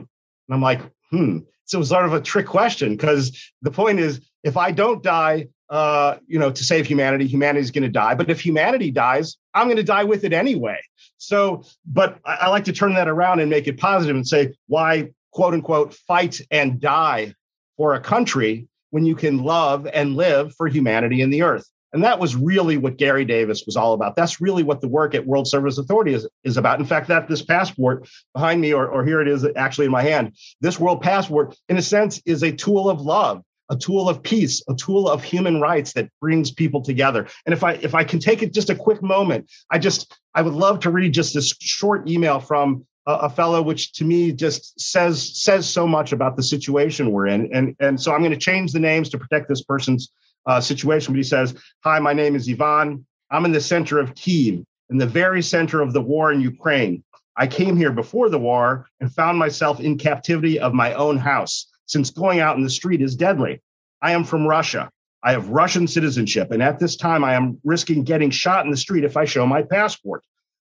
And I'm like, hmm. So it was sort of a trick question because the point is, if I don't die, uh, you know, to save humanity, humanity is going to die. But if humanity dies, I'm going to die with it anyway. So, but I, I like to turn that around and make it positive and say, why, quote unquote, fight and die for a country when you can love and live for humanity and the earth? And that was really what Garry Davis was all about. That's really what the work at World Service Authority is, is about. In fact, that this passport behind me, or, or here it is actually in my hand, this World Passport, in a sense, is a tool of love a tool of peace, a tool of human rights that brings people together. And if I if I can take it just a quick moment, I just I would love to read just this short email from a, a fellow, which to me just says says so much about the situation we're in. And and so I'm going to change the names to protect this person's uh, situation. But he says, "Hi, my name is Ivan. I'm in the center of Kiev, in the very center of the war in Ukraine. I came here before the war and found myself in captivity of my own house, since going out in the street is deadly. I am from Russia. I have Russian citizenship, and at this time, I am risking getting shot in the street if I show my passport.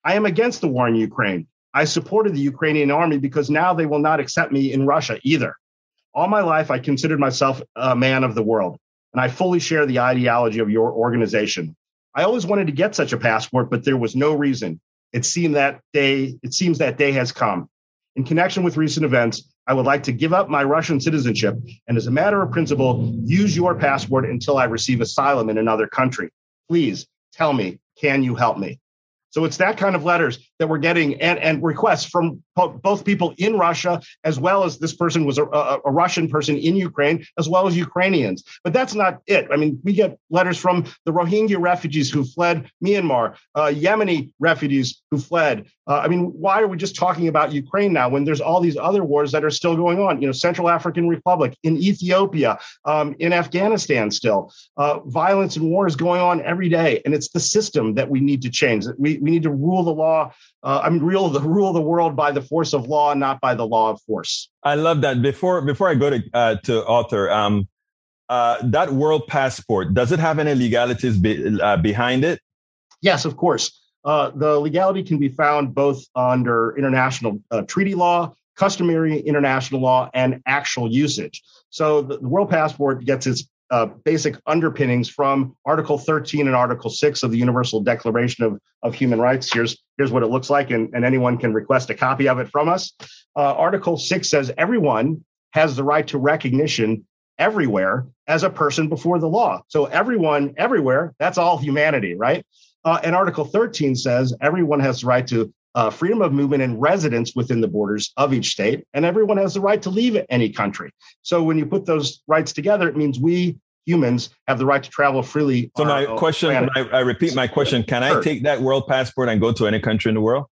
I am against the war in Ukraine. I supported the Ukrainian army because now they will not accept me in Russia either. All my life, I considered myself a man of the world, and I fully share the ideology of your organization. I always wanted to get such a passport, but there was no reason. It seemed that day, it seems that day has come. In connection with recent events, I would like to give up my Russian citizenship and, as a matter of principle, use your passport until I receive asylum in another country. Please tell me, can you help me? So it's that kind of letters that we're getting and, and requests from both people in Russia, as well as this person was a, a, a, Russian person in Ukraine, as well as Ukrainians. But that's not it. I mean, we get letters from the Rohingya refugees who fled Myanmar, uh, Yemeni refugees who fled. Uh, I mean, why are we just talking about Ukraine now when there's all these other wars that are still going on? You know, Central African Republic, in Ethiopia, um, in Afghanistan, still uh, violence and war is going on every day, and it's the system that we need to change. We we need to rule the law uh, I mean, rule the rule the world by the force of law, not by the law of force. I love that. Before before I go to uh, to Arthur, um, uh, that world passport does it have any legalities be, uh, behind it? Yes, of course. Uh, the legality can be found both under international uh, treaty law, customary international law, and actual usage. So the, the world passport gets its uh, basic underpinnings from Article 13 and Article 6 of the Universal Declaration of, of Human Rights. Here's, here's what it looks like, and, and anyone can request a copy of it from us. Uh, Article 6 says everyone has the right to recognition everywhere as a person before the law. So everyone, everywhere, that's all humanity, right? Uh, and Article 13 says everyone has the right to uh, freedom of movement and residence within the borders of each state, and everyone has the right to leave any country. So when you put those rights together, it means we humans have the right to travel freely. So my question, I, I, repeat my question: Can sure. I take that world passport and go to any country in the world?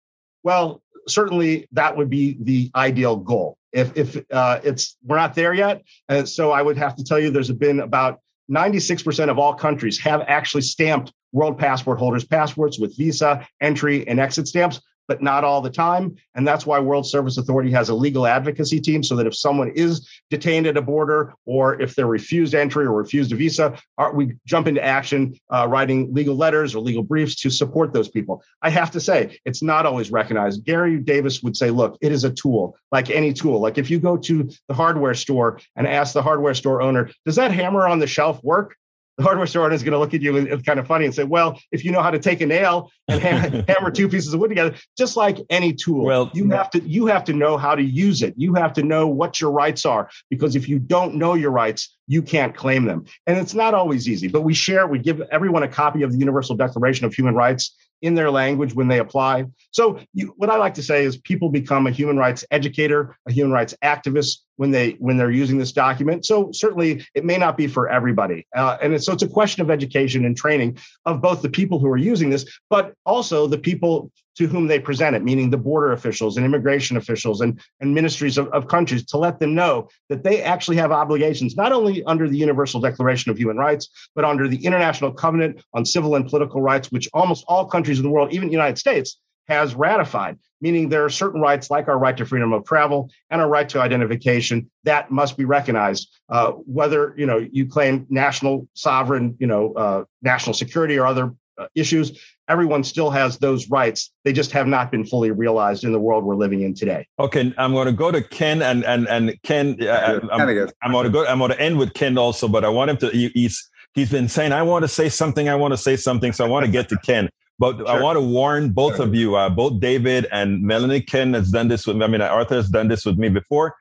Well, certainly that would be the ideal goal. If if uh, it's we're not there yet, and so I would have to tell you, there's been about 96% of all countries have actually stamped world passport holders passports with visa, entry, and exit stamps but not all the time. And that's why World Service Authority has a legal advocacy team so that if someone is detained at a border or if they're refused entry or refused a visa, we jump into action, uh, writing legal letters or legal briefs to support those people. I have to say, it's not always recognized. Garry Davis would say, look, it is a tool like any tool. Like if you go to the hardware store and ask the hardware store owner, does that hammer on the shelf work? The hardware store owner is going to look at you and it's kind of funny and say, well, if you know how to take a nail and [laughs] hammer two pieces of wood together, just like any tool, well, you have to you have to know how to use it. You have to know what your rights are because if you don't know your rights, you can't claim them. And it's not always easy, but we share, we give everyone a copy of the Universal Declaration of Human Rights in their language when they apply. So you, what I like to say is people become a human rights educator, a human rights activist when they when they're using this document. So certainly it may not be for everybody, uh, and so it's a question of education and training of both the people who are using this, but also the people to whom they present it, meaning the border officials and immigration officials and, and ministries of, of countries, to let them know that they actually have obligations, not only under the Universal Declaration of Human Rights, but under the International Covenant on Civil and Political Rights, which almost all countries in the world, even the United States, has ratified, meaning there are certain rights like our right to freedom of travel and our right to identification that must be recognized. Uh, whether you know you claim national sovereign, you know, uh, national security or other uh, issues, everyone still has those rights. They just have not been fully realized in the world we're living in today. Okay, I'm going to go to Ken and and and Ken. Uh, I'm, I'm, going to go. I'm going to end with Ken also, but I want him to. He, he's he's been saying I want to say something. I want to say something. So I want to get to Ken. But sure. I want to warn both sure. of you, uh, both David and Melanie. Ken has done this with me. I mean, Arthur has done this with me before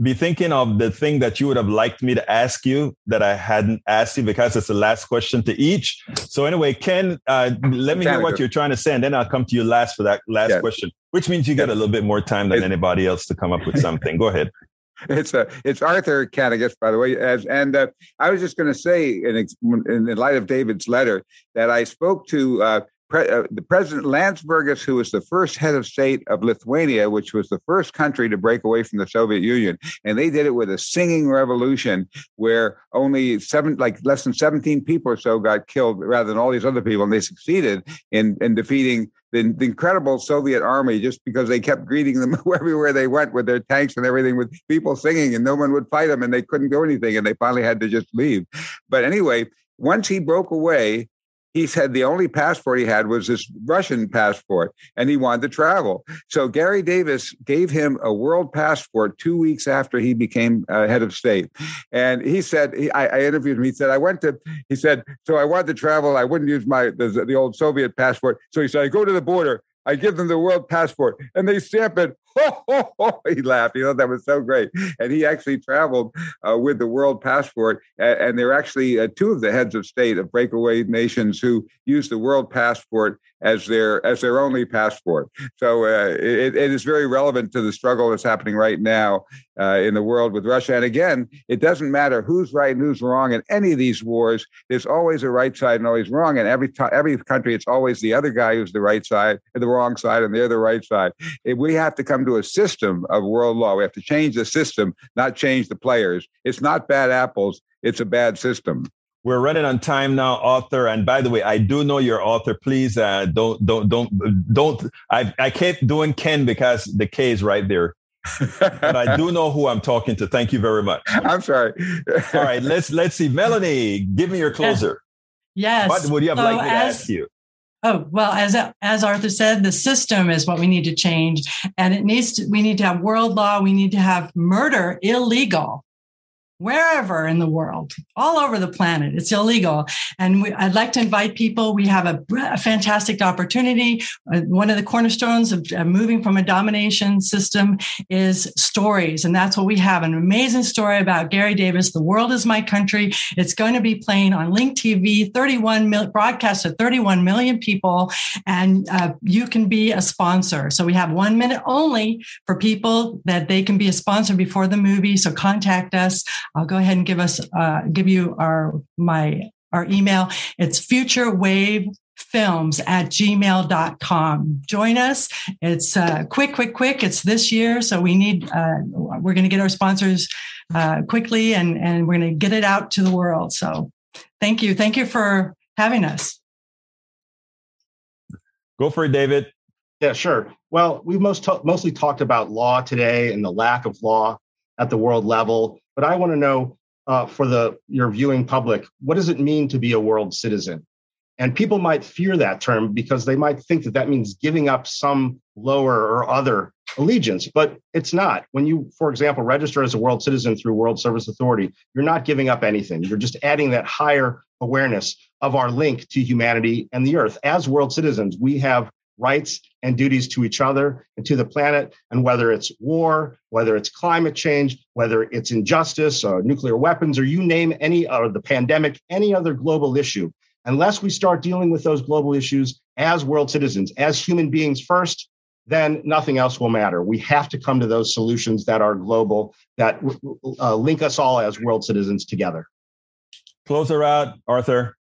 be thinking of the thing that you would have liked me to ask you that I hadn't asked you because it's the last question to each. So anyway, Ken, uh, let me hear what you're trying to say, and then I'll come to you last for that last question, which means you get a little bit more time than anybody else to come up with something. Go ahead. [laughs] it's a it's Arthur Kanegis, by the way. As and uh, I was just going to say, in, in light of David's letter, that I spoke to uh, Pre- uh, the President Landsbergis, who was the first head of state of Lithuania, which was the first country to break away from the Soviet Union, and they did it with a singing revolution where only seven, like less than 17 people or so, got killed rather than all these other people, and they succeeded in in defeating the, the incredible Soviet army just because they kept greeting them [laughs] everywhere they went with their tanks and everything, with people singing, and no one would fight them, and they couldn't do anything, and they finally had to just leave. But anyway, once he broke away he said the only passport he had was this Russian passport and he wanted to travel. So Garry Davis gave him a world passport two weeks after he became uh, head of state. And he said, he, I, I, interviewed him. He said, I went to, he said, so I wanted to travel. I wouldn't use my, the, the old Soviet passport. So he said, I go to the border. I give them the world passport and they stamp it. [laughs] he laughed. He thought that was so great. And he actually traveled uh, with the world passport. And, and there are actually uh, two of the heads of state of breakaway nations who use the world passport as their as their only passport. So uh, it, it is very relevant to the struggle that's happening right now uh, in the world with Russia. And again, it doesn't matter who's right and who's wrong in any of these wars. There's always a right side and always wrong. And every time, every country, it's always the other guy who's the right side, and the wrong side, and they're the right side. If we have to come to a system of world law. We have to change the system, not change the players. It's not bad apples. It's a bad system. We're running on time now, Arthur. And by the way, I do know your Arthur. Please uh, don't don't don't don't. I I kept doing Ken because the K is right there. [laughs] but I do know who I'm talking to. Thank you very much. I'm sorry. All right, let's let's see. Melanie, give me your [laughs] closer. Yes. What would you have so liked me as, to ask you? Oh, well, as as Arthur said, the system is what we need to change. And it needs to we need to have world law, we need to have murder illegal wherever in the world, all over the planet. It's illegal. And we, I'd like to invite people. We have a, a fantastic opportunity. Uh, one of the cornerstones of uh, moving from a domination system is stories. And that's what we have an amazing story about Garry Davis, The World is My Country. It's going to be playing on Link TV, 31 mil, broadcast to 31 million people. And uh, you can be a sponsor. So we have one minute only for people that they can be a sponsor before the movie. So contact us. I'll go ahead and give us uh, give you our my our email. It's futurewave films at gmail.com. Join us. It's uh, quick, quick, quick. It's this year. So we need, uh, we're going to get our sponsors uh, quickly and, and we're going to get it out to the world. So thank you. Thank you for having us. Go for it, David. Yeah, sure. Well, we've most mostly talked about law today and the lack of law at the world level. But I want to know uh, for the your viewing public, what does it mean to be a world citizen? And people might fear that term because they might think that that means giving up some lower or other allegiance, but it's not. When you, for example, register as a world citizen through World Service Authority, you're not giving up anything. You're just adding that higher awareness of our link to humanity and the earth. As world citizens, we have rights and duties to each other and to the planet. And whether it's war, whether it's climate change, whether it's injustice or nuclear weapons, or you name any, or the pandemic, any other global issue, unless we start dealing with those global issues as world citizens, as human beings first, then nothing else will matter. We have to come to those solutions that are global, that uh, link us all as world citizens together. Close her out, Arthur.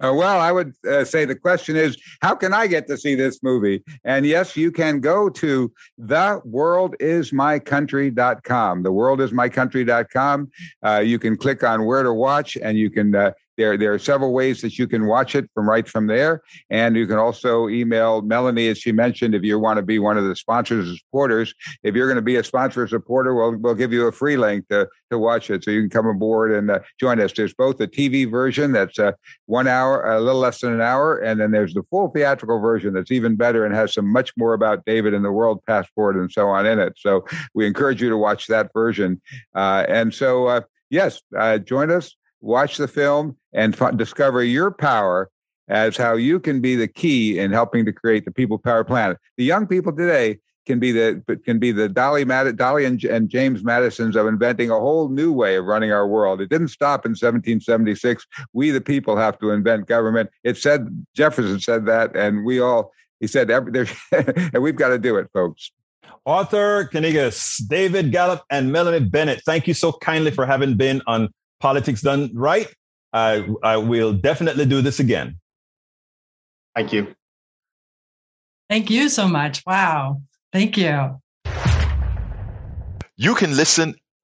Uh, well, I would uh, say the question is, how can I get to see this movie? And yes, you can go to theworldismycountry.com. Theworldismycountry.com. Uh, you can click on where to watch, and you can uh, there, there are several ways that you can watch it from right from there. And you can also email Melanie, as she mentioned, if you want to be one of the sponsors or supporters. If you're going to be a sponsor or supporter, we'll, we'll give you a free link to, to watch it. So you can come aboard and uh, join us. There's both a TV version that's uh, one hour, a little less than an hour. And then there's the full theatrical version that's even better and has some much more about David and the world passport and so on in it. So we encourage you to watch that version. Uh, and so, uh, yes, uh, join us watch the film, and f- discover your power as how you can be the key in helping to create the people power planet. The young people today can be the can be the Dolley Mad- Dolley and, and, James Madisons of inventing a whole new way of running our world. It didn't stop in 1776. We the people have to invent government. It said Jefferson said that, and we all he said every, [laughs] and we've got to do it, folks. Arthur Kanegis, David Gallup, and Melanie Bennett, thank you so kindly for having been on Politics Done Right. I, I will definitely do this again. Thank you. Thank you so much. Wow. Thank you. You can listen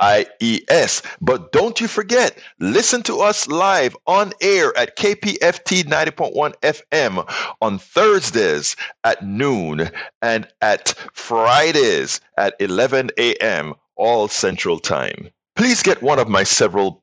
IES. But don't you forget, listen to us live on air at KPFT 90.1 FM on Thursdays at noon and at Fridays at 11 a.m. all Central Time. Please get one of my several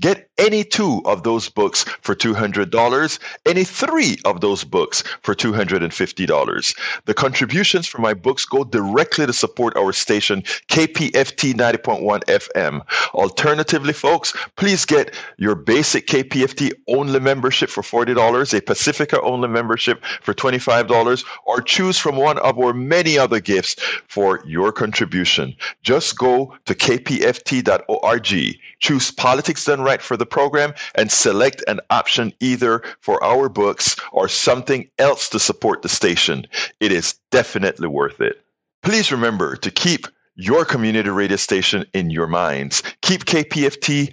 Get any two of those books for $200, any three of those books for $250. The contributions for my books go directly to support our station, KPFT 90.1 FM. Alternatively, folks, please get your basic KPFT only membership for $40, a Pacifica only membership for $25, or choose from one of our many other gifts for your contribution. Just go to kpft.org, choose Politics Done Right for the program, and select an option either for our books or something else to support the station. It is definitely worth it. Please remember to keep your community radio station in your minds. Keep KPFT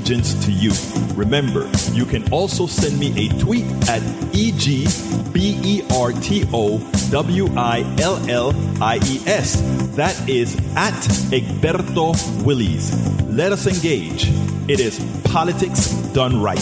to you. Remember, you can also send me a tweet at E-G-B-E-R-T-O-W-I-L-L-I-E-S. That is at Egberto Willies. Let us engage. It is politics done right.